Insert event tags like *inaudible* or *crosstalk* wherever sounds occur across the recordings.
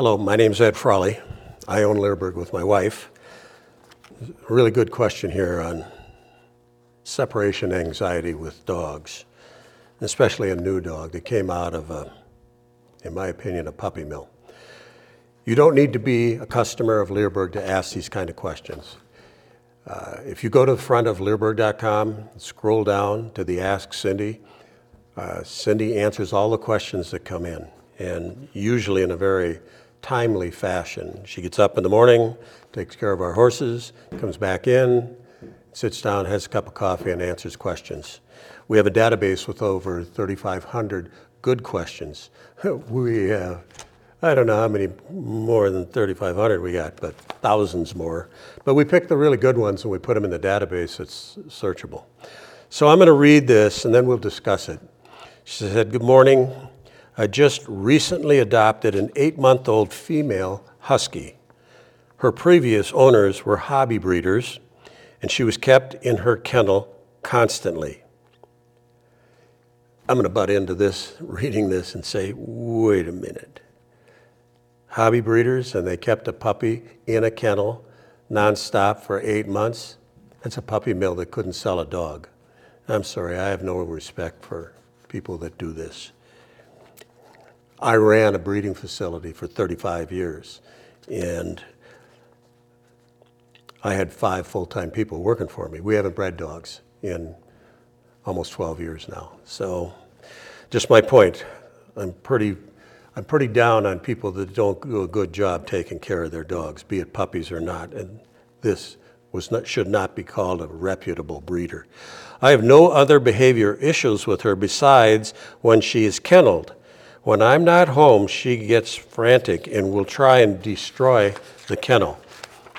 Hello, my name is Ed Frawley. I own Leerburg with my wife. Really good question here on separation anxiety with dogs, especially a new dog that came out of, a, in my opinion, a puppy mill. You don't need to be a customer of Leerburg to ask these kind of questions. Uh, if you go to the front of Leerburg.com, scroll down to the Ask Cindy, uh, Cindy answers all the questions that come in, and usually in a very timely fashion. She gets up in the morning, takes care of our horses, comes back in, sits down, has a cup of coffee, and answers questions. We have a database with over 3,500 good questions. *laughs* we have, I don't know how many more than 3,500 we got, but thousands more. But we pick the really good ones and we put them in the database that's searchable. So I'm going to read this and then we'll discuss it. She said, Good morning. I just recently adopted an eight month old female husky. Her previous owners were hobby breeders, and she was kept in her kennel constantly. I'm going to butt into this, *laughs* reading this, and say, wait a minute. Hobby breeders, and they kept a puppy in a kennel nonstop for eight months? That's a puppy mill that couldn't sell a dog. I'm sorry, I have no respect for people that do this. I ran a breeding facility for 35 years, and I had five full-time people working for me. We haven't bred dogs in almost 12 years now. So just my point, I'm pretty, I'm pretty down on people that don't do a good job taking care of their dogs, be it puppies or not. And this was not, should not be called a reputable breeder. I have no other behavior issues with her besides when she is kenneled. When I'm not home, she gets frantic and will try and destroy the kennel.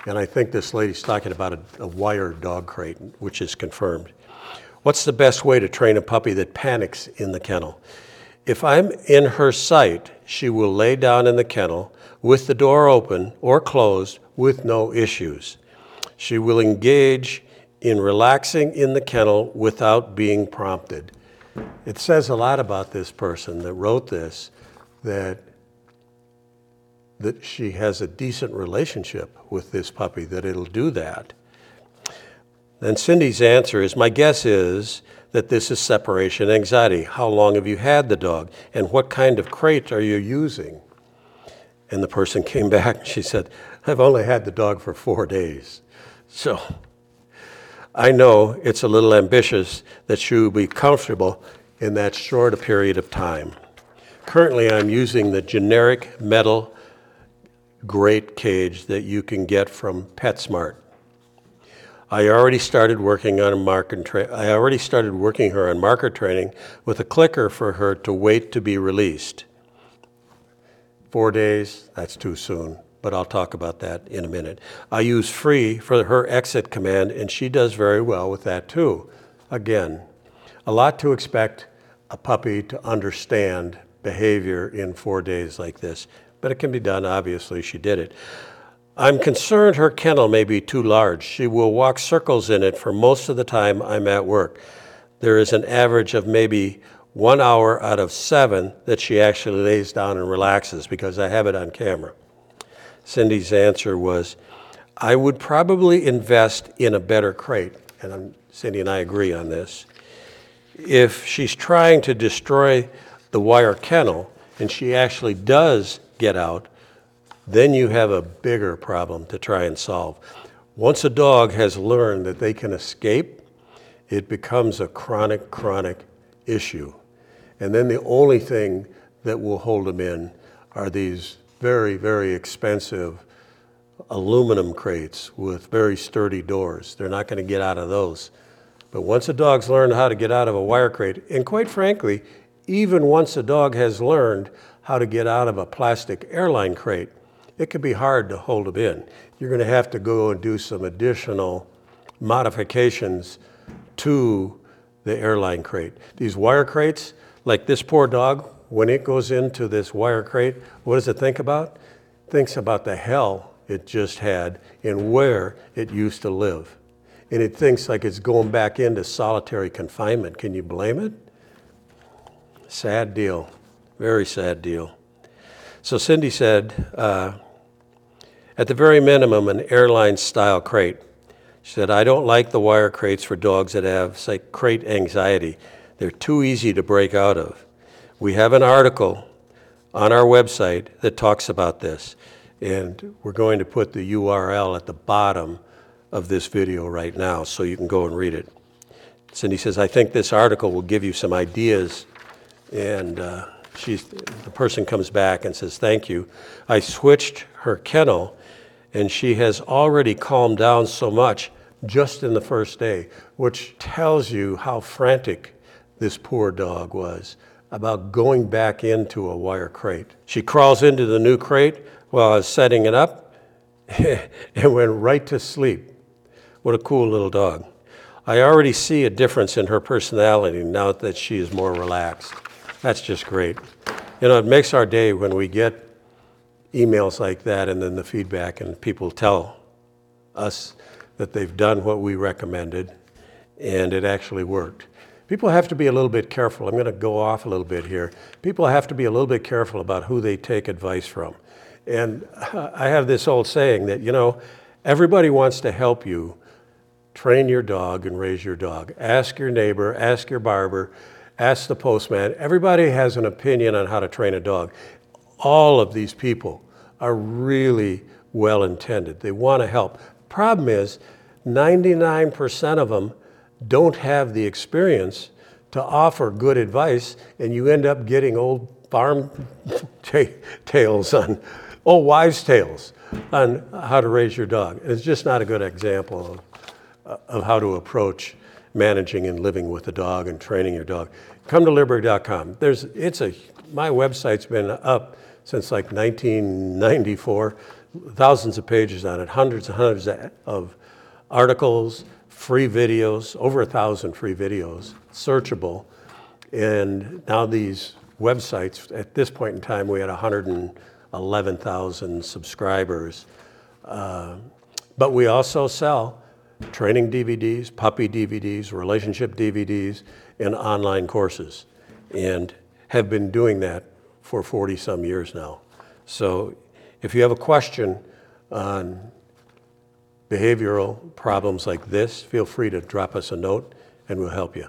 And I think this lady's talking about a, a wire dog crate, which is confirmed. What's the best way to train a puppy that panics in the kennel? If I'm in her sight, she will lay down in the kennel with the door open or closed with no issues. She will engage in relaxing in the kennel without being prompted. It says a lot about this person that wrote this that that she has a decent relationship with this puppy that it'll do that. Then Cindy's answer is My guess is that this is separation anxiety. How long have you had the dog? And what kind of crate are you using? And the person came back and she said, I've only had the dog for four days. So I know it's a little ambitious that she will be comfortable in that short a period of time. Currently, I'm using the generic metal grate cage that you can get from PetSmart. I already started working on a market tra- I already started working her on marker training with a clicker for her to wait to be released. Four days, that's too soon but I'll talk about that in a minute. I use free for her exit command, and she does very well with that too. Again, a lot to expect a puppy to understand behavior in four days like this, but it can be done. Obviously, she did it. I'm concerned her kennel may be too large. She will walk circles in it for most of the time I'm at work. There is an average of maybe one hour out of seven that she actually lays down and relaxes because I have it on camera. Cindy's answer was, I would probably invest in a better crate. And Cindy and I agree on this. If she's trying to destroy the wire kennel and she actually does get out, then you have a bigger problem to try and solve. Once a dog has learned that they can escape, it becomes a chronic, chronic issue. And then the only thing that will hold them in are these very, very expensive aluminum crates with very sturdy doors. They're not going to get out of those. But once a dog's learned how to get out of a wire crate, and quite frankly, even once a dog has learned how to get out of a plastic airline crate, it can be hard to hold them in. You're going to have to go and do some additional modifications to the airline crate. These wire crates, like this poor dog, when it goes into this wire crate, what does it think about? Thinks about the hell it just had and where it used to live. And it thinks like it's going back into solitary confinement. Can you blame it? Sad deal. Very sad deal. So Cindy said, uh, at the very minimum, an airline style crate. She said, I don't like the wire crates for dogs that have, say, crate anxiety. They're too easy to break out of. We have an article on our website that talks about this, and we're going to put the URL at the bottom of this video right now so you can go and read it. Cindy says, I think this article will give you some ideas. And uh, she's, the person comes back and says, Thank you. I switched her kennel, and she has already calmed down so much just in the first day, which tells you how frantic this poor dog was about going back into a wire crate. She crawls into the new crate while I was setting it up *laughs* and went right to sleep. What a cool little dog. I already see a difference in her personality now that she is more relaxed. That's just great. You know, it makes our day when we get emails like that and then the feedback and people tell us that they've done what we recommended and it actually worked. People have to be a little bit careful. I'm going to go off a little bit here. People have to be a little bit careful about who they take advice from. And I have this old saying that, you know, everybody wants to help you train your dog and raise your dog. Ask your neighbor, ask your barber, ask the postman. Everybody has an opinion on how to train a dog. All of these people are really well intended. They want to help. Problem is, 99% of them don't have the experience to offer good advice, and you end up getting old farm *laughs* tales on, old wives' tales on how to raise your dog. It's just not a good example of uh, of how to approach managing and living with a dog and training your dog. Come to Leerburg.com. There's, it's a, my website's been up since like 1994, thousands of pages on it, hundreds and hundreds of articles, free videos, over a thousand free videos, searchable. And now these websites, at this point in time, we had 111,000 subscribers. Uh, but we also sell training DVDs, puppy DVDs, relationship DVDs, and online courses, and have been doing that for 40 some years now. So if you have a question on behavioral problems like this, feel free to drop us a note and we'll help you.